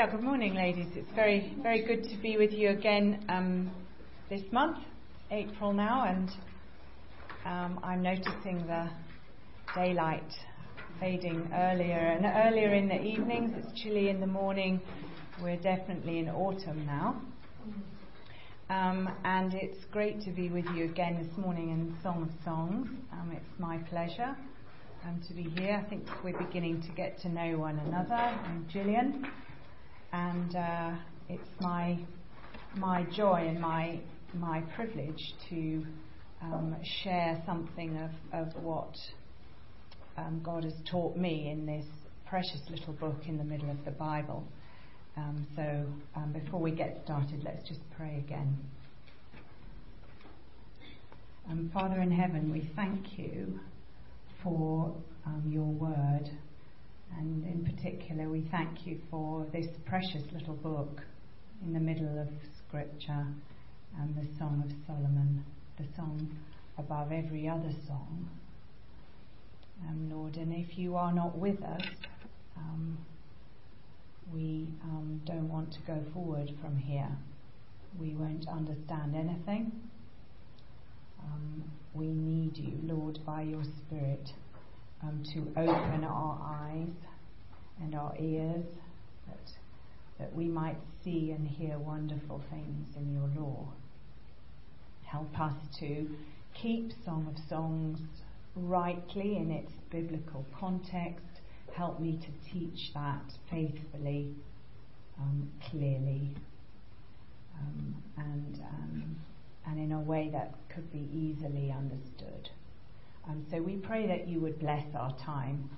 Yeah, good morning, ladies. It's very, very good to be with you again um, this month, April now, and um, I'm noticing the daylight fading earlier and earlier in the evenings. It's chilly in the morning. We're definitely in autumn now. Um, and it's great to be with you again this morning in Song of Songs. Um, it's my pleasure um, to be here. I think we're beginning to get to know one another. I'm Gillian and uh, it's my my joy and my my privilege to um, share something of, of what um, God has taught me in this precious little book in the middle of the Bible. Um, so um, before we get started, let's just pray again. Um, Father in heaven, we thank you for um, your word. And in particular, we thank you for this precious little book in the middle of Scripture and the Song of Solomon, the song above every other song. Um, Lord, and if you are not with us, um, we um, don't want to go forward from here. We won't understand anything. Um, we need you, Lord, by your Spirit um, to open our eyes and our ears that, that we might see and hear wonderful things in your law. Help us to keep Song of Songs rightly in its biblical context. Help me to teach that faithfully, um, clearly, um, and, um, and in a way that could be easily understood. Um, so we pray that you would bless our time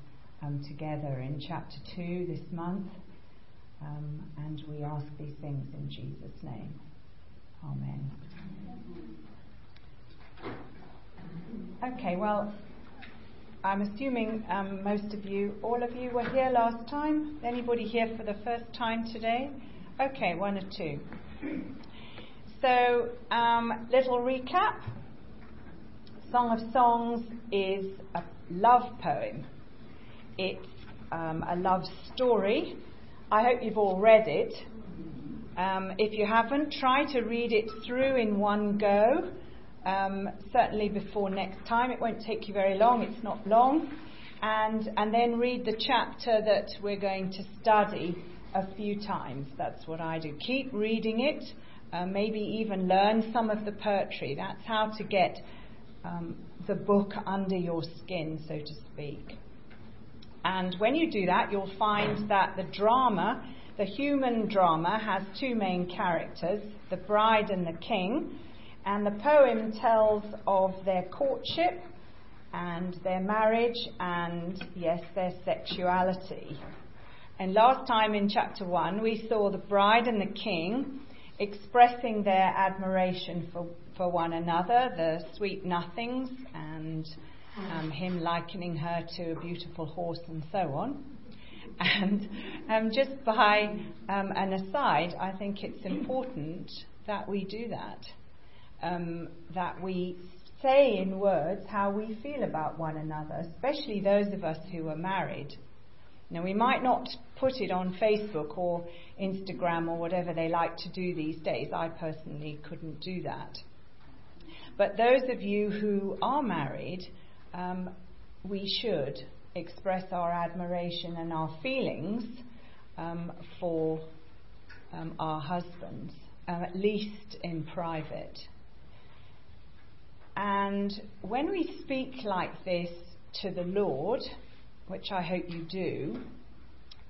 um, together in chapter 2 this month. Um, and we ask these things in Jesus' name. Amen. Okay, well, I'm assuming um, most of you, all of you were here last time. Anybody here for the first time today? Okay, one or two. So, um, little recap. Song of Songs is a love poem. It's um, a love story. I hope you've all read it. Um, if you haven't, try to read it through in one go. Um, certainly before next time. It won't take you very long. It's not long. And, and then read the chapter that we're going to study a few times. That's what I do. Keep reading it. Uh, maybe even learn some of the poetry. That's how to get um, the book under your skin, so to speak. And when you do that, you'll find that the drama, the human drama, has two main characters the bride and the king. And the poem tells of their courtship and their marriage and, yes, their sexuality. And last time in chapter 1, we saw the bride and the king expressing their admiration for for one another, the sweet nothings, and um, him likening her to a beautiful horse and so on. And um, just by um, an aside, I think it's important that we do that, um, that we say in words how we feel about one another, especially those of us who are married. Now, we might not put it on Facebook or Instagram or whatever they like to do these days. I personally couldn't do that. But those of you who are married, um, we should express our admiration and our feelings um, for um, our husbands, um, at least in private. And when we speak like this to the Lord, which I hope you do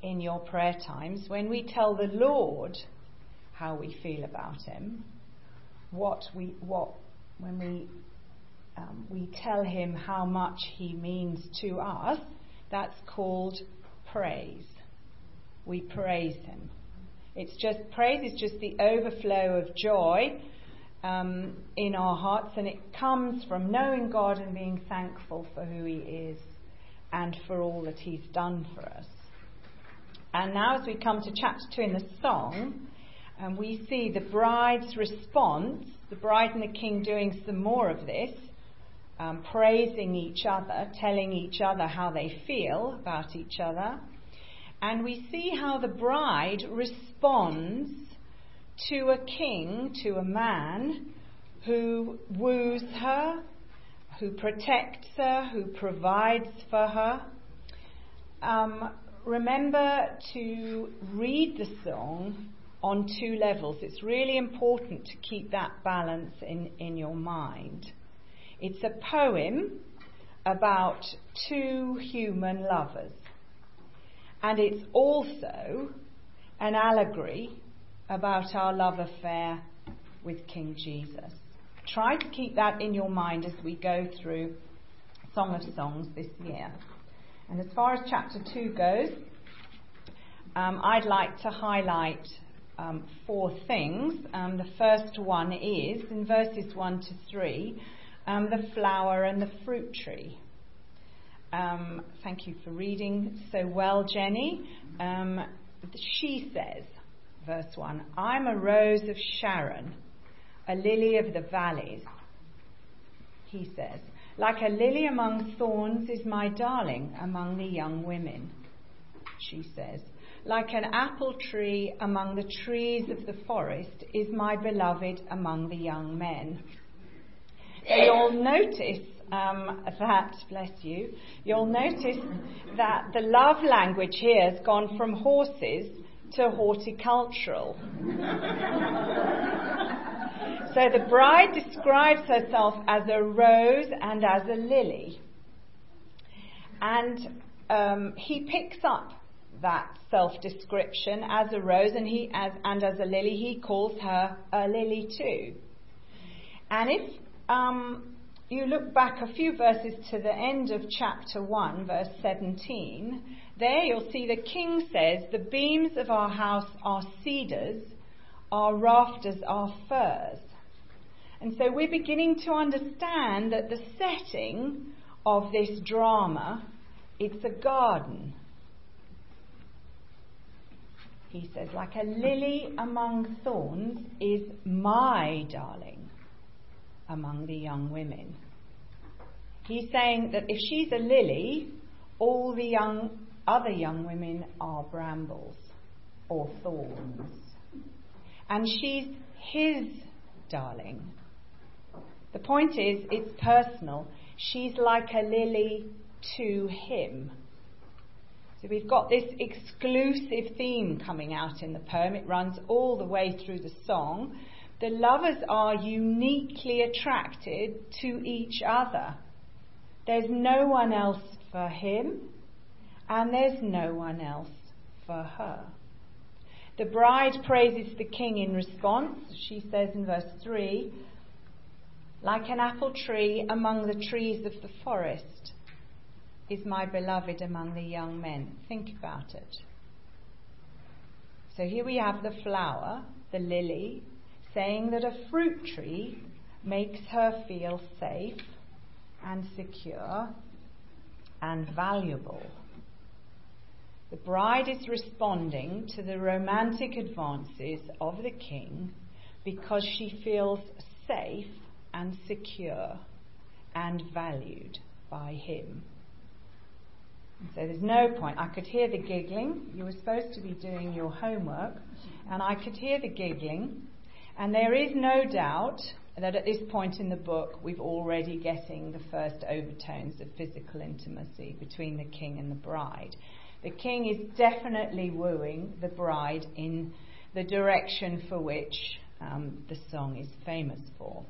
in your prayer times, when we tell the Lord how we feel about Him, what we, what when we um, we tell him how much he means to us, that's called praise. We praise him. It's just praise is just the overflow of joy um, in our hearts, and it comes from knowing God and being thankful for who He is and for all that He's done for us. And now, as we come to chapter two in the song, um, we see the bride's response the bride and the king doing some more of this, um, praising each other, telling each other how they feel about each other. and we see how the bride responds to a king, to a man who woos her, who protects her, who provides for her. Um, remember to read the song on two levels. It's really important to keep that balance in, in your mind. It's a poem about two human lovers. And it's also an allegory about our love affair with King Jesus. Try to keep that in your mind as we go through Song of Songs this year. And as far as chapter 2 goes, um, I'd like to highlight um, four things. Um, the first one is, in verses 1 to 3, um, the flower and the fruit tree. Um, thank you for reading so well, Jenny. Um, she says, verse 1 I'm a rose of Sharon, a lily of the valleys. He says, Like a lily among thorns is my darling among the young women. She says, Like an apple tree among the trees of the forest is my beloved among the young men. So you'll notice um, that, bless you, you'll notice that the love language here has gone from horses to horticultural. so the bride describes herself as a rose and as a lily. And um, he picks up that self description as a rose and, he, as, and as a lily, he calls her a lily too. And if um, you look back a few verses to the end of chapter 1, verse 17, there you'll see the king says, The beams of our house are cedars, our rafters are firs. And so we're beginning to understand that the setting of this drama, it's a garden. He says, like a lily among thorns is my darling among the young women. He's saying that if she's a lily, all the young, other young women are brambles or thorns. And she's his darling. The point is, it's personal. She's like a lily to him. So we've got this exclusive theme coming out in the poem. It runs all the way through the song the lovers are uniquely attracted to each other. There's no one else for him, and there's no one else for her. The bride praises the king in response. She says in verse 3 Like an apple tree among the trees of the forest is my beloved among the young men. Think about it. So here we have the flower, the lily, saying that a fruit tree makes her feel safe and secure and valuable. The bride is responding to the romantic advances of the king because she feels safe and secure and valued by him. So there's no point. I could hear the giggling. You were supposed to be doing your homework, and I could hear the giggling and there is no doubt that at this point in the book, we're already getting the first overtones of physical intimacy between the king and the bride. The king is definitely wooing the bride in the direction for which um, the song is famous for.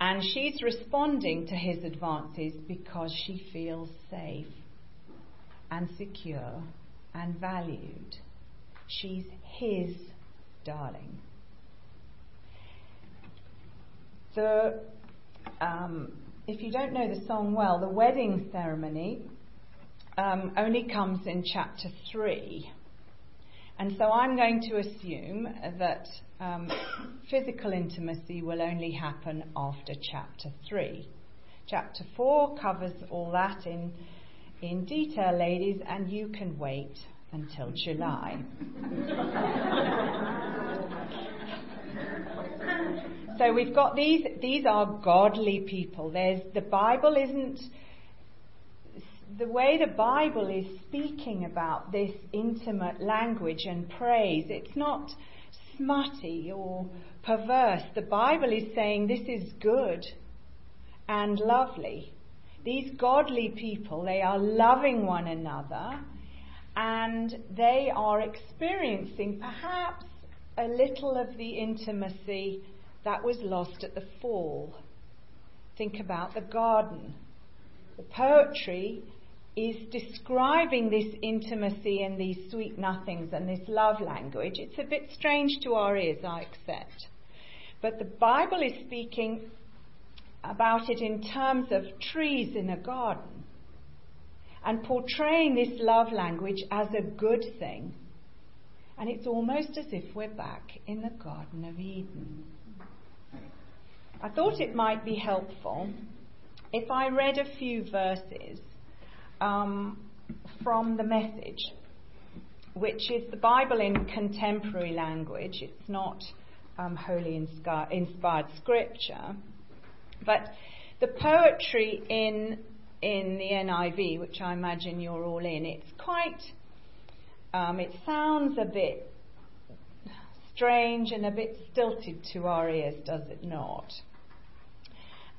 And she's responding to his advances because she feels safe and secure and valued. She's his darling. The, um, if you don't know the song well, the wedding ceremony um, only comes in chapter 3. And so I'm going to assume that um, physical intimacy will only happen after chapter 3. Chapter 4 covers all that in, in detail, ladies, and you can wait until July. So we've got these, these are godly people. There's, the Bible isn't the way the Bible is speaking about this intimate language and praise, it's not smutty or perverse. The Bible is saying this is good and lovely. These godly people, they are loving one another and they are experiencing perhaps a little of the intimacy that was lost at the fall. Think about the garden. The poetry is describing this intimacy and these sweet nothings and this love language. It's a bit strange to our ears, I accept. But the Bible is speaking about it in terms of trees in a garden and portraying this love language as a good thing. And it's almost as if we're back in the Garden of Eden. I thought it might be helpful if I read a few verses um, from the message, which is the Bible in contemporary language. It's not um, wholly inspired scripture. But the poetry in in the NIV, which I imagine you're all in, it's quite. Um, it sounds a bit strange and a bit stilted to our ears, does it not?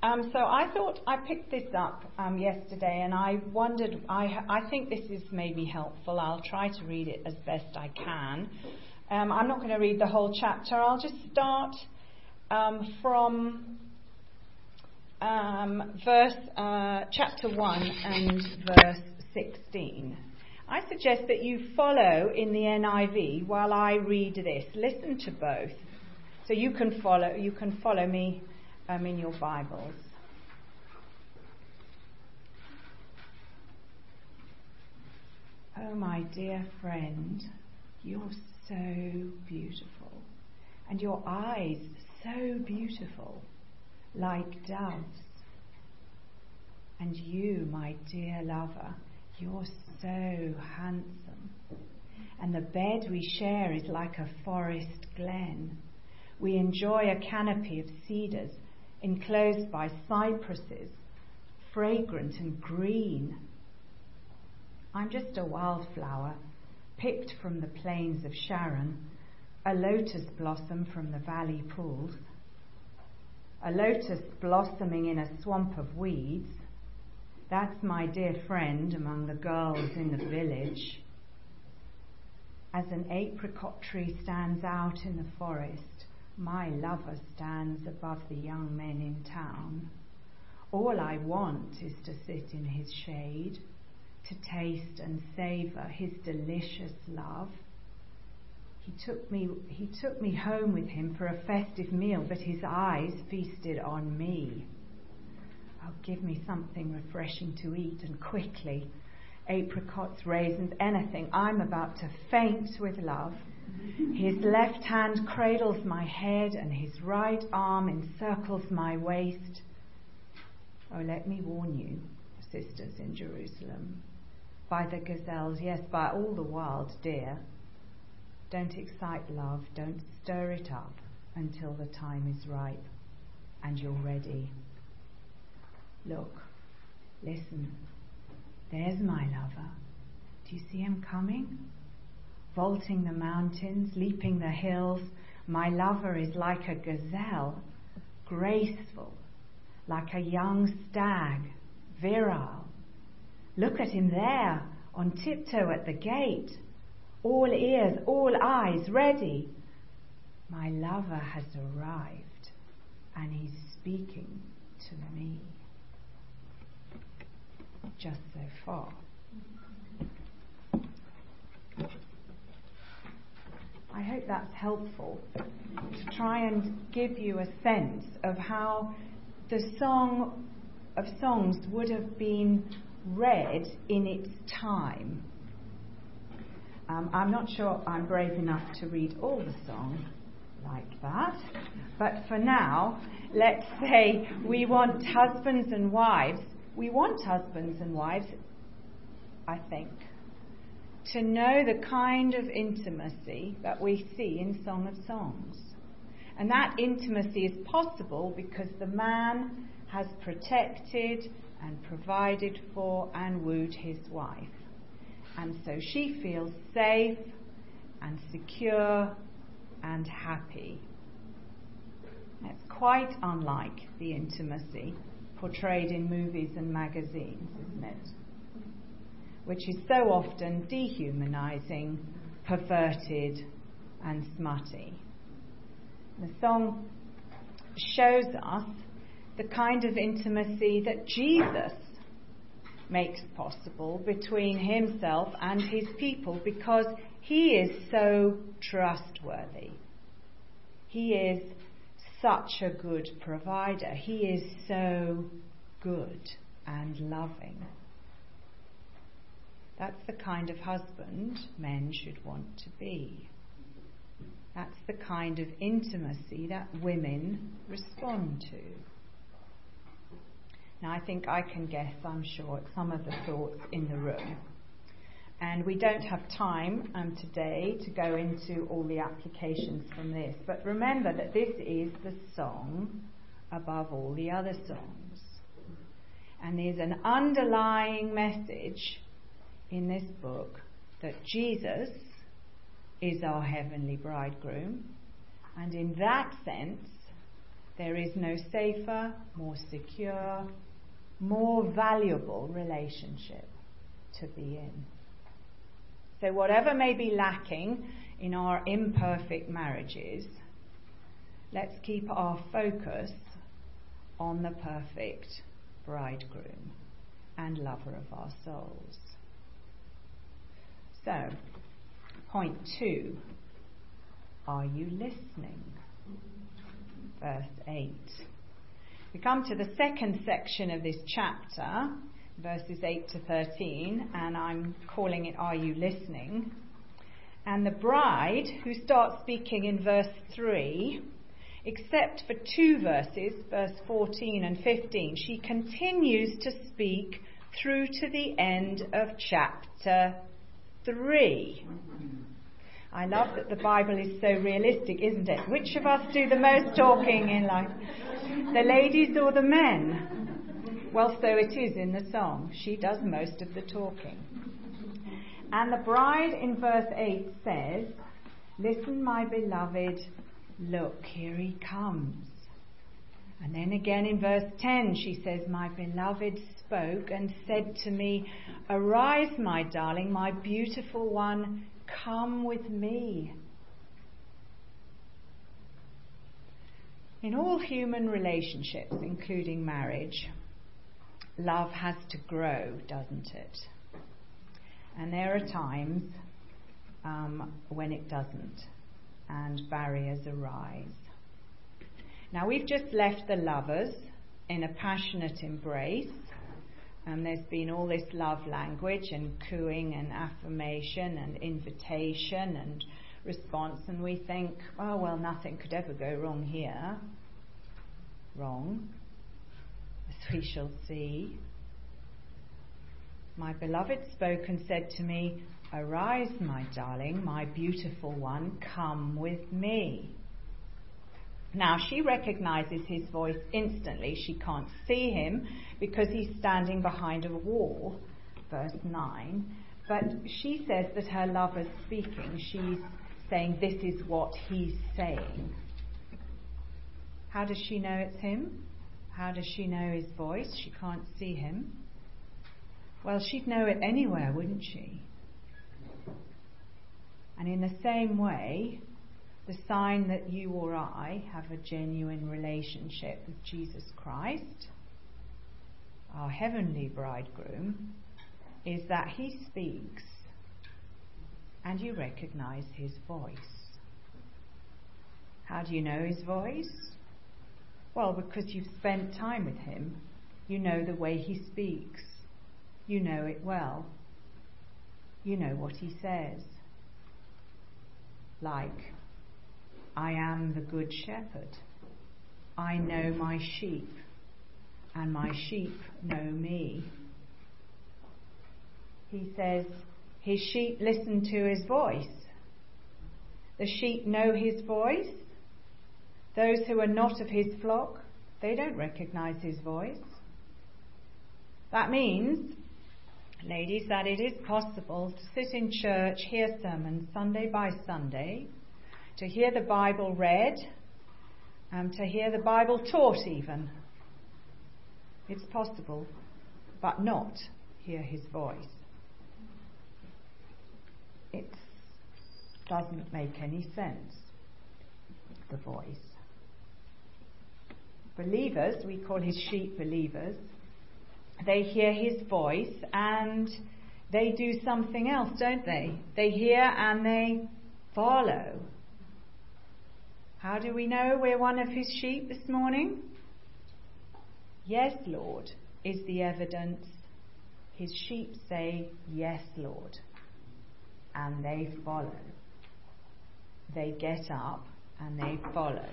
Um, so I thought I picked this up um, yesterday, and I wondered. I, I think this is maybe helpful. I'll try to read it as best I can. Um, I'm not going to read the whole chapter. I'll just start um, from um, verse uh, chapter one and verse 16. I suggest that you follow in the NIV while I read this. Listen to both, so you can follow. You can follow me um, in your Bibles. Oh, my dear friend, you're so beautiful, and your eyes so beautiful, like doves. And you, my dear lover, you're so handsome. And the bed we share is like a forest glen. We enjoy a canopy of cedars enclosed by cypresses, fragrant and green. I'm just a wildflower picked from the plains of Sharon, a lotus blossom from the valley pools, a lotus blossoming in a swamp of weeds. That's my dear friend among the girls in the village. As an apricot tree stands out in the forest, my lover stands above the young men in town. All I want is to sit in his shade, to taste and savour his delicious love. He took me he took me home with him for a festive meal, but his eyes feasted on me. Oh, give me something refreshing to eat and quickly. Apricots, raisins, anything. I'm about to faint with love. His left hand cradles my head, and his right arm encircles my waist. Oh, let me warn you, sisters in Jerusalem, by the gazelles, yes, by all the wild deer. Don't excite love, don't stir it up until the time is ripe and you're ready. Look, listen, there's my lover. Do you see him coming? vaulting the mountains, leaping the hills. My lover is like a gazelle, graceful, like a young stag, virile. Look at him there, on tiptoe at the gate, all ears, all eyes ready. My lover has arrived, and he's speaking to me. Just so far. I hope that's helpful to try and give you a sense of how the Song of Songs would have been read in its time. Um, I'm not sure I'm brave enough to read all the song like that, but for now, let's say we want husbands and wives. We want husbands and wives, I think, to know the kind of intimacy that we see in Song of Songs. And that intimacy is possible because the man has protected and provided for and wooed his wife. And so she feels safe and secure and happy. It's quite unlike the intimacy portrayed in movies and magazines, isn't it? Which is so often dehumanizing, perverted, and smutty. The song shows us the kind of intimacy that Jesus makes possible between himself and his people because he is so trustworthy. He is such a good provider. He is so good and loving. That's the kind of husband men should want to be. That's the kind of intimacy that women respond to. Now, I think I can guess, I'm sure, at some of the thoughts in the room. And we don't have time um, today to go into all the applications from this. But remember that this is the song above all the other songs. And there's an underlying message in this book that Jesus is our heavenly bridegroom. And in that sense, there is no safer, more secure, more valuable relationship to be in. So, whatever may be lacking in our imperfect marriages, let's keep our focus on the perfect bridegroom and lover of our souls. So, point two are you listening? Verse 8. We come to the second section of this chapter, verses 8 to 13, and I'm calling it Are You Listening? And the bride, who starts speaking in verse 3, except for two verses, verse 14 and 15, she continues to speak through to the end of chapter 3. I love that the Bible is so realistic, isn't it? Which of us do the most talking in life? The ladies or the men? Well, so it is in the song. She does most of the talking. And the bride in verse 8 says, Listen, my beloved, look, here he comes. And then again in verse 10, she says, My beloved spoke and said to me, Arise, my darling, my beautiful one, come with me. In all human relationships, including marriage, love has to grow, doesn't it? And there are times um, when it doesn't, and barriers arise. Now, we've just left the lovers in a passionate embrace, and there's been all this love language and cooing and affirmation and invitation and response, and we think, oh, well, nothing could ever go wrong here. Wrong, as we shall see. My beloved spoke and said to me, Arise, my darling, my beautiful one, come with me. Now she recognizes his voice instantly. She can't see him because he's standing behind a wall. Verse 9. But she says that her lover's speaking. She's saying, This is what he's saying. How does she know it's him? How does she know his voice? She can't see him. Well, she'd know it anywhere, wouldn't she? And in the same way, the sign that you or I have a genuine relationship with Jesus Christ, our heavenly bridegroom, is that he speaks and you recognize his voice. How do you know his voice? Well, because you've spent time with him. You know the way he speaks. You know it well. You know what he says. Like, I am the good shepherd. I know my sheep, and my sheep know me. He says, his sheep listen to his voice. The sheep know his voice. Those who are not of his flock, they don't recognize his voice. That means, ladies, that it is possible to sit in church, hear sermons Sunday by Sunday, to hear the Bible read, and to hear the Bible taught even. It's possible, but not hear his voice. It doesn't make any sense, the voice. Believers, we call his sheep believers, they hear his voice and they do something else, don't they? They hear and they follow. How do we know we're one of his sheep this morning? Yes, Lord, is the evidence. His sheep say, Yes, Lord. And they follow. They get up and they follow.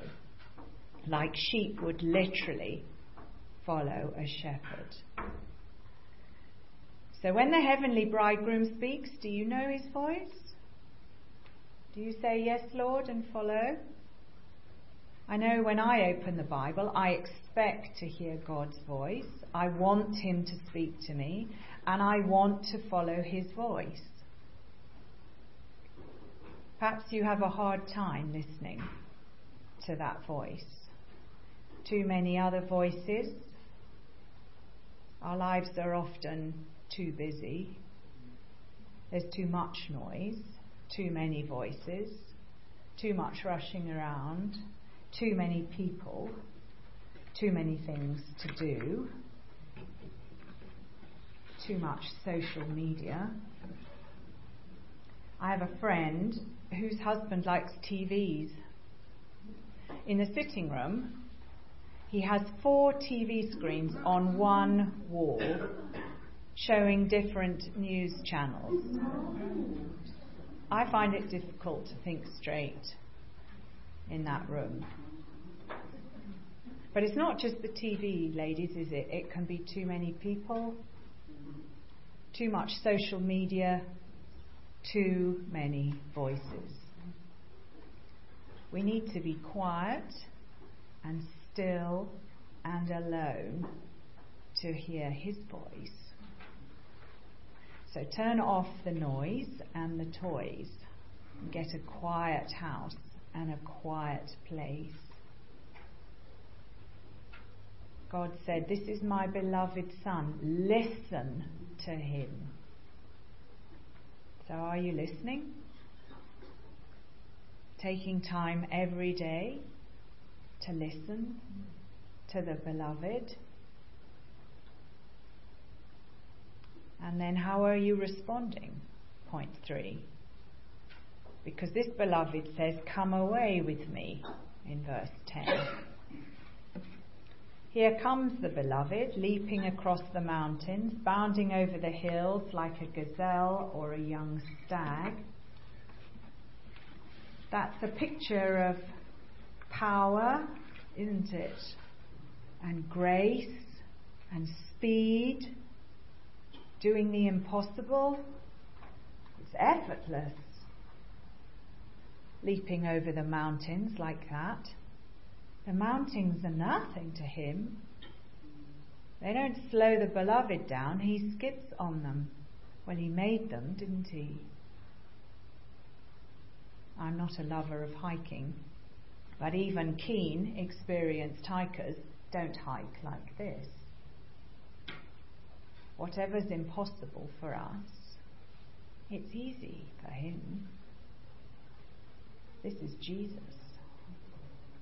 Like sheep would literally follow a shepherd. So when the heavenly bridegroom speaks, do you know his voice? Do you say, Yes, Lord, and follow? I know when I open the Bible, I expect to hear God's voice. I want Him to speak to me, and I want to follow His voice. Perhaps you have a hard time listening to that voice. Too many other voices. Our lives are often too busy. There's too much noise, too many voices, too much rushing around too many people, too many things to do, too much social media. I have a friend whose husband likes TVs. In the sitting room, he has four TV screens on one wall showing different news channels. I find it difficult to think straight in that room. But it's not just the TV, ladies, is it? It can be too many people, too much social media, too many voices. We need to be quiet and still and alone to hear His voice. So turn off the noise and the toys and get a quiet house and a quiet place. God said, This is my beloved Son. Listen to him. So, are you listening? Taking time every day to listen to the beloved? And then, how are you responding? Point three. Because this beloved says, Come away with me, in verse 10. Here comes the beloved, leaping across the mountains, bounding over the hills like a gazelle or a young stag. That's a picture of power, isn't it? And grace and speed, doing the impossible. It's effortless leaping over the mountains like that. The mountains are nothing to him. They don't slow the beloved down, he skips on them. Well, he made them, didn't he? I'm not a lover of hiking, but even keen, experienced hikers don't hike like this. Whatever's impossible for us, it's easy for him. This is Jesus,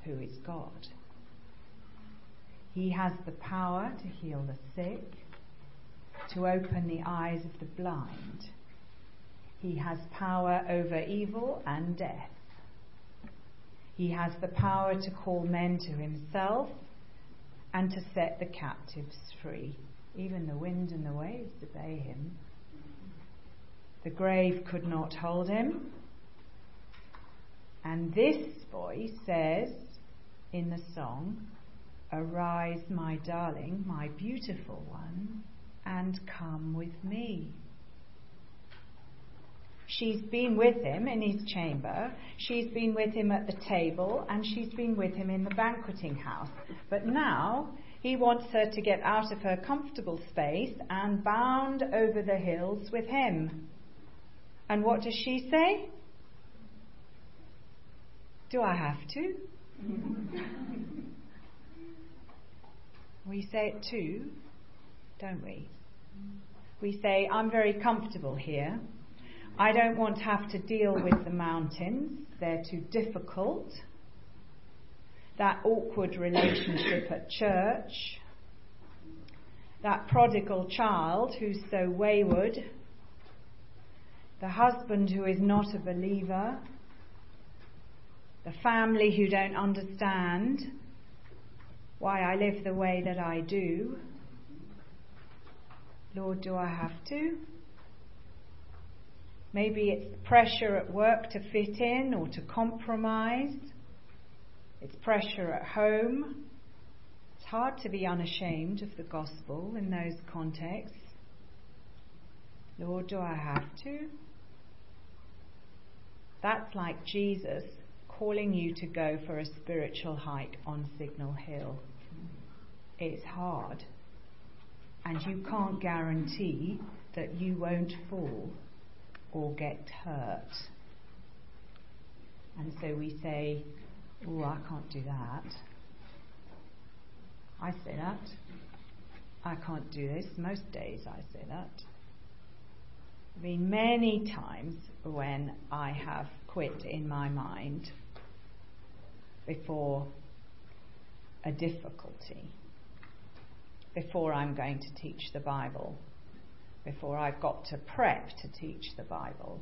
who is God. He has the power to heal the sick, to open the eyes of the blind. He has power over evil and death. He has the power to call men to himself and to set the captives free. Even the wind and the waves obey him. The grave could not hold him. And this voice says in the song, Arise, my darling, my beautiful one, and come with me. She's been with him in his chamber, she's been with him at the table, and she's been with him in the banqueting house. But now He wants her to get out of her comfortable space and bound over the hills with him. And what does she say? Do I have to? We say it too, don't we? We say, I'm very comfortable here. I don't want to have to deal with the mountains, they're too difficult. That awkward relationship at church, that prodigal child who's so wayward, the husband who is not a believer, the family who don't understand why I live the way that I do. Lord, do I have to? Maybe it's pressure at work to fit in or to compromise. It's pressure at home. It's hard to be unashamed of the gospel in those contexts. Lord, do I have to? That's like Jesus calling you to go for a spiritual hike on Signal Hill. It's hard. And you can't guarantee that you won't fall or get hurt. And so we say, Oh, I can't do that. I say that. I can't do this. Most days I say that. Have been many times when I have quit in my mind before a difficulty, before I'm going to teach the Bible, before I've got to prep to teach the Bible,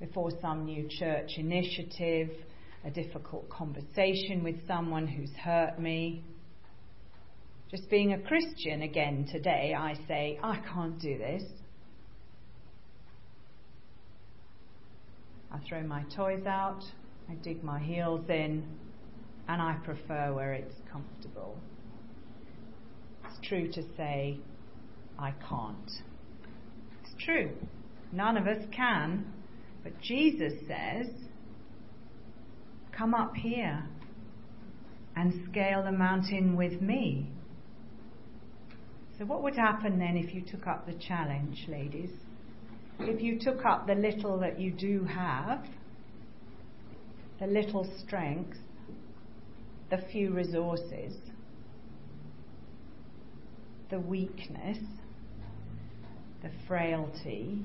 before some new church initiative, a difficult conversation with someone who's hurt me. Just being a Christian again today, I say, I can't do this. I throw my toys out, I dig my heels in, and I prefer where it's comfortable. It's true to say, I can't. It's true. None of us can. But Jesus says, Come up here and scale the mountain with me. So, what would happen then if you took up the challenge, ladies? if you took up the little that you do have, the little strength, the few resources, the weakness, the frailty,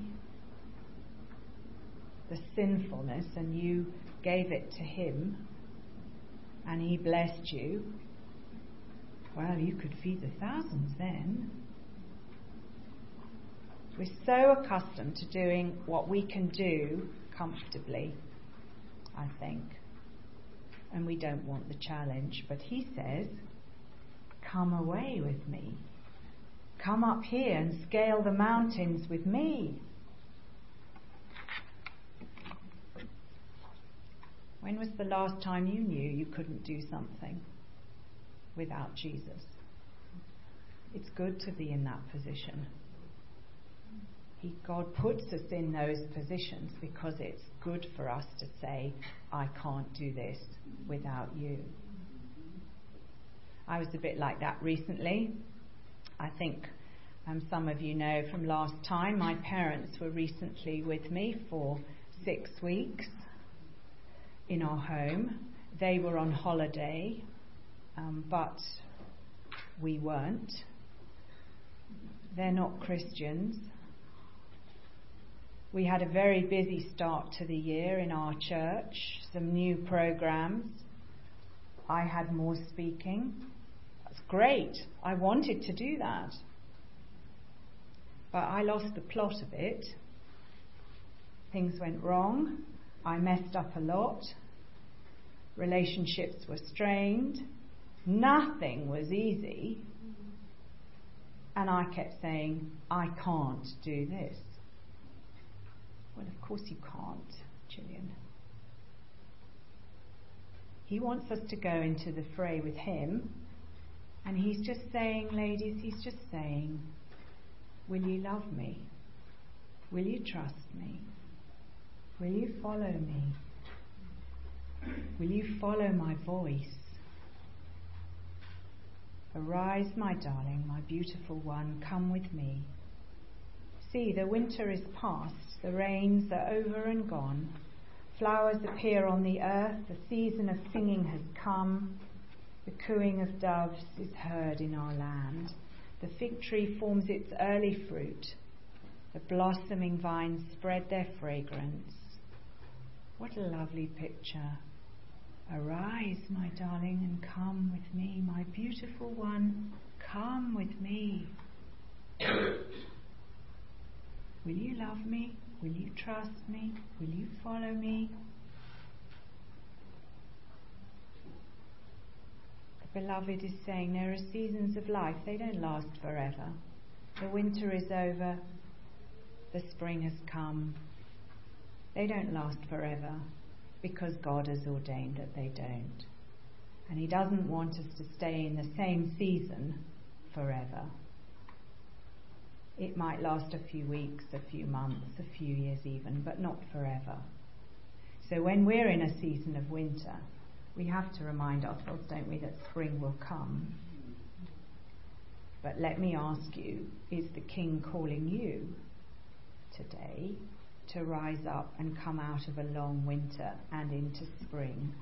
the sinfulness, and you gave it to Him, and He blessed you, well, you could feed the thousands then. We're so accustomed to doing what we can do comfortably, I think. And we don't want the challenge. But he says, Come away with me. Come up here and scale the mountains with me. When was the last time you knew you couldn't do something without Jesus? It's good to be in that position. He, God puts us in those positions because it's good for us to say, I can't do this without you. I was a bit like that recently. I think um, some of you know from last time, my parents were recently with me for six weeks in our home. They were on holiday, um, but we weren't. They're not Christians. We had a very busy start to the year in our church, some new programs. I had more speaking. That's great. I wanted to do that. But I lost the plot of it. Things went wrong. I messed up a lot. Relationships were strained. Nothing was easy. And I kept saying, I can't do this. Well, of course you can't, Gillian. He wants us to go into the fray with him, and he's just saying, ladies, he's just saying, Will you love me? Will you trust me? Will you follow me? Will you follow my voice? Arise, my darling, my beautiful one, come with me. See, the winter is past, the rains are over and gone. Flowers appear on the earth, the season of singing has come. The cooing of doves is heard in our land. The fig tree forms its early fruit. The blossoming vines spread their fragrance. What a lovely picture. Arise, my darling, and come with me, my beautiful one, come with me. Will you love me? Will you trust me? Will you follow me? The beloved is saying there are seasons of life, they don't last forever. The winter is over, the spring has come. They don't last forever because God has ordained that they don't. And He doesn't want us to stay in the same season forever. It might last a few weeks, a few months, a few years even, but not forever. So when we're in a season of winter, we have to remind ourselves, don't we, that spring will come. But let me ask you is the King calling you today to rise up and come out of a long winter and into spring?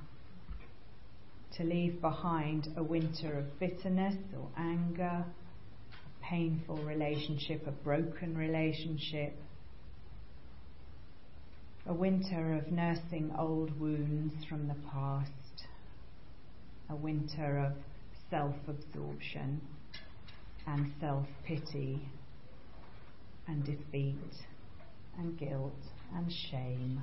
To leave behind a winter of bitterness or anger painful relationship, a broken relationship, a winter of nursing old wounds from the past, a winter of self absorption and self pity and defeat and guilt and shame.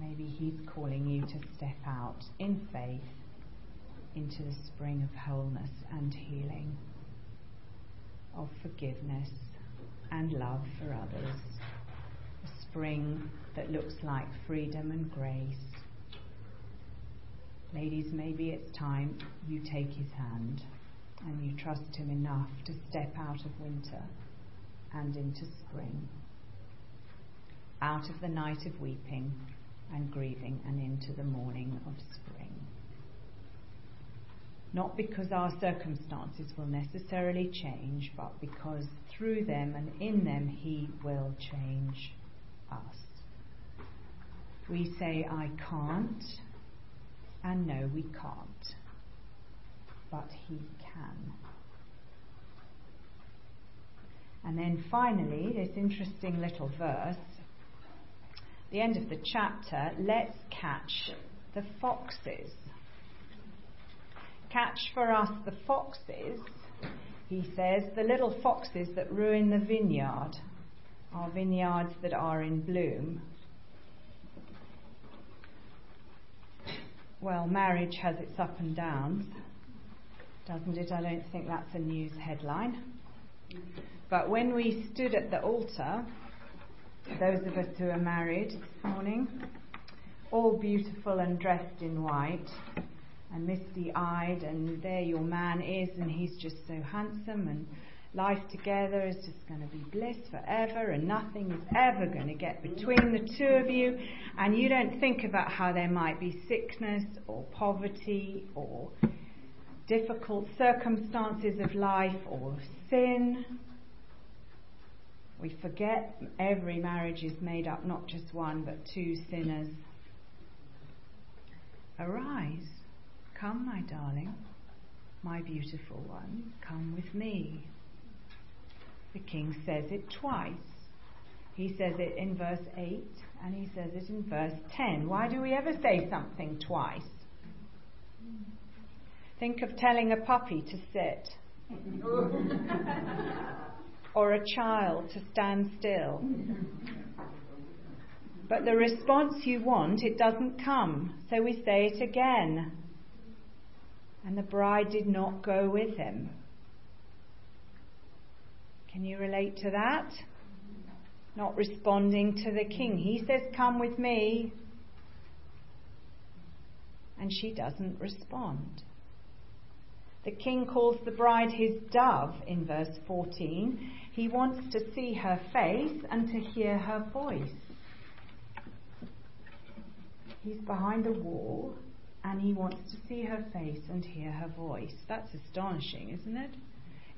Maybe He's calling you to step out in faith into the spring of wholeness and healing of forgiveness and love for others. A spring that looks like freedom and grace. Ladies, maybe it's time you take his hand and you trust him enough to step out of winter and into spring. Out of the night of weeping and grieving and into the morning of spring not because our circumstances will necessarily change, but because through them and in them He will change us. We say, I can't, and no, we can't, but He can. And then finally, this interesting little verse, the end of the chapter, let's catch the foxes catch for us the foxes, he says, the little foxes that ruin the vineyard, our vineyards that are in bloom. Well, marriage has its up and downs, doesn't it? I don't think that's a news headline. But when we stood at the altar, those of us who are married this morning, all beautiful and dressed in white, and misty eyed, and there your man is, and he's just so handsome, and life together is just going to be bliss forever, and nothing is ever going to get between the two of you, and you don't think about how there might be sickness or poverty or difficult circumstances of life or sin. We forget every marriage is made up not just one but two sinners. Arise Come, my darling, my beautiful one, come with me. The king says it twice. He says it in verse 8 and he says it in verse 10. Why do we ever say something twice? Think of telling a puppy to sit. or a child to stand still. But the response you want, it doesn't come. So we say it again and the bride did not go with him. Can you relate to that? Not responding to the king. He says, Come with me. And she doesn't respond. The king calls the bride his dove in verse 14. He wants to see her face and to hear her voice. He's behind a wall and he wants to see her face and hear her voice. That's astonishing, isn't it?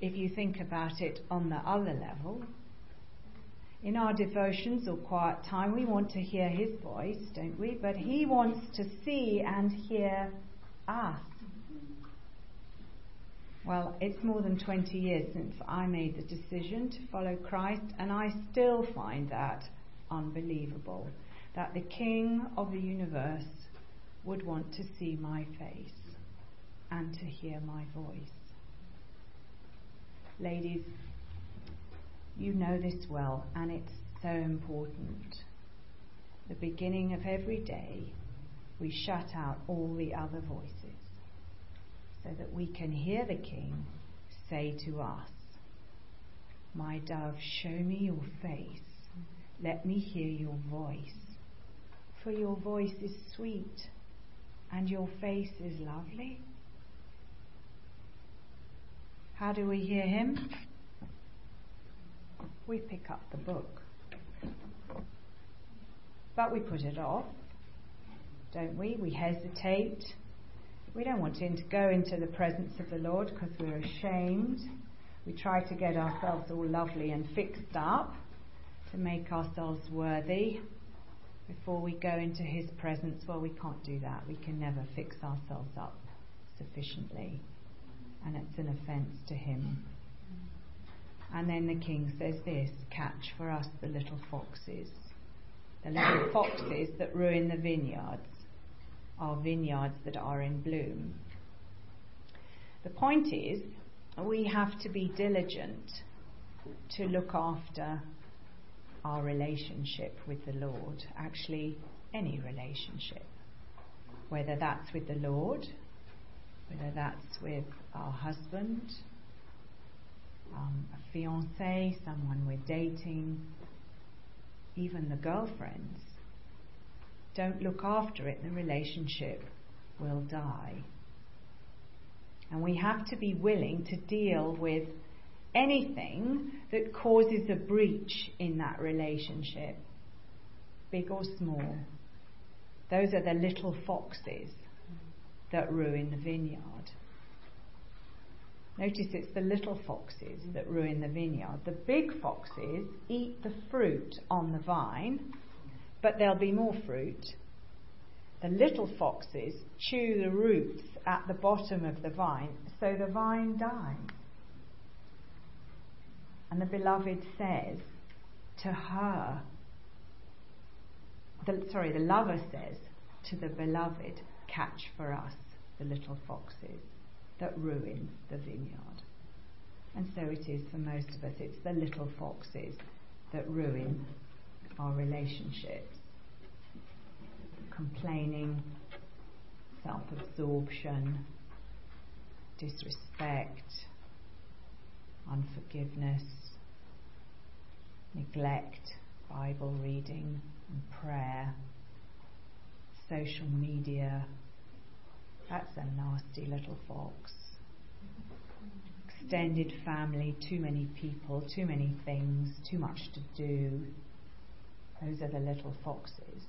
If you think about it on the other level. In our devotions or quiet time, we want to hear his voice, don't we? But he wants to see and hear us. Well, it's more than 20 years since I made the decision to follow Christ, and I still find that unbelievable that the King of the universe would want to see my face and to hear my voice. Ladies, you know this well, and it's so important. The beginning of every day, we shut out all the other voices so that we can hear the King say to us, My dove, show me your face. Let me hear your voice. For your voice is sweet and your face is lovely. How do we hear him? We pick up the book. But we put it off, don't we? We hesitate. We don't want to go into the presence of the Lord because we're ashamed. We try to get ourselves all lovely and fixed up to make ourselves worthy before we go into his presence. Well, we can't do that. We can never fix ourselves up sufficiently. And it's an offence to him. And then the king says this catch for us the little foxes. The little foxes that ruin the vineyards are vineyards that are in bloom. The point is, we have to be diligent to look after our relationship with the Lord, actually, any relationship. Whether that's with the Lord, whether that's with our husband, um, a fiance, someone we're dating, even the girlfriends. Don't look after it, the relationship will die. And we have to be willing to deal with anything that causes a breach in that relationship, big or small. Those are the little foxes that ruin the vineyard. Notice it's the little foxes that ruin the vineyard. The big foxes eat the fruit on the vine, but there'll be more fruit. The little foxes chew the roots at the bottom of the vine, so the vine dies. And the beloved says to her, the, sorry, the lover says to the beloved, catch for us the little foxes that ruin the vineyard. And so it is for most of us. It's the little foxes that ruin our relationships. Complaining, self absorption, disrespect, unforgiveness, neglect, Bible reading and prayer, social media. That's a nasty little fox. Extended family, too many people, too many things, too much to do. Those are the little foxes.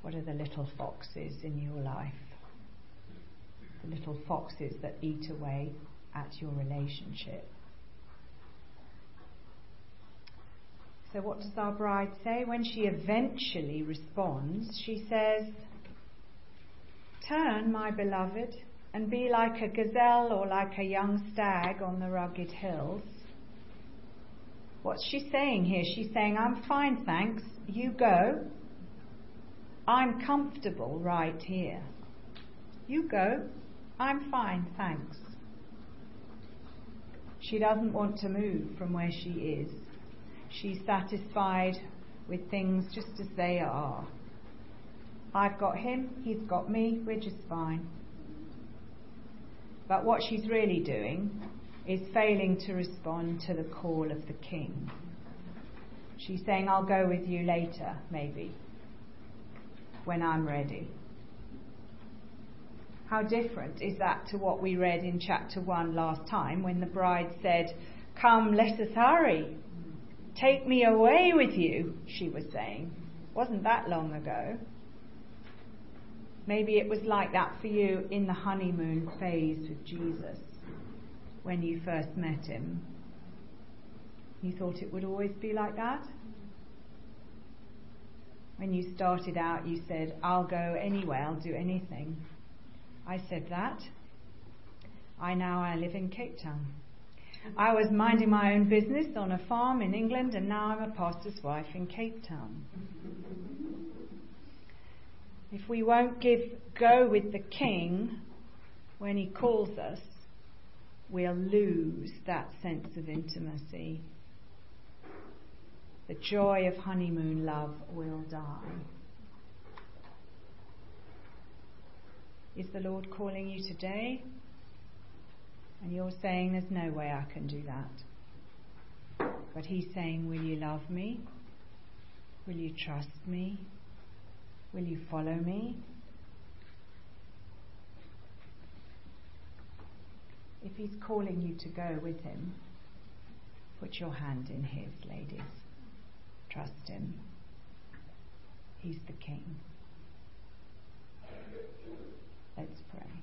What are the little foxes in your life? The little foxes that eat away at your relationship. So, what does our bride say? When she eventually responds, she says, Turn, my beloved, and be like a gazelle or like a young stag on the rugged hills. What's she saying here? She's saying, I'm fine, thanks. You go. I'm comfortable right here. You go. I'm fine, thanks. She doesn't want to move from where she is. She's satisfied with things just as they are. I've got him, he's got me, we're just fine. But what she's really doing is failing to respond to the call of the king. She's saying, I'll go with you later, maybe, when I'm ready. How different is that to what we read in chapter 1 last time when the bride said, Come, let us hurry. Take me away with you, she was saying. Wasn't that long ago? Maybe it was like that for you in the honeymoon phase with Jesus when you first met him. You thought it would always be like that? When you started out, you said, I'll go anywhere, I'll do anything. I said that. I now I live in Cape Town. I was minding my own business on a farm in England, and now I'm a pastor's wife in Cape Town. If we won't give go with the King when he calls us, we'll lose that sense of intimacy. The joy of honeymoon love will die. Is the Lord calling you today? And you're saying, There's no way I can do that. But He's saying, Will you love me? Will you trust me? Will you follow me? If He's calling you to go with Him, put your hand in His, ladies. Trust Him. He's the King. Let's pray.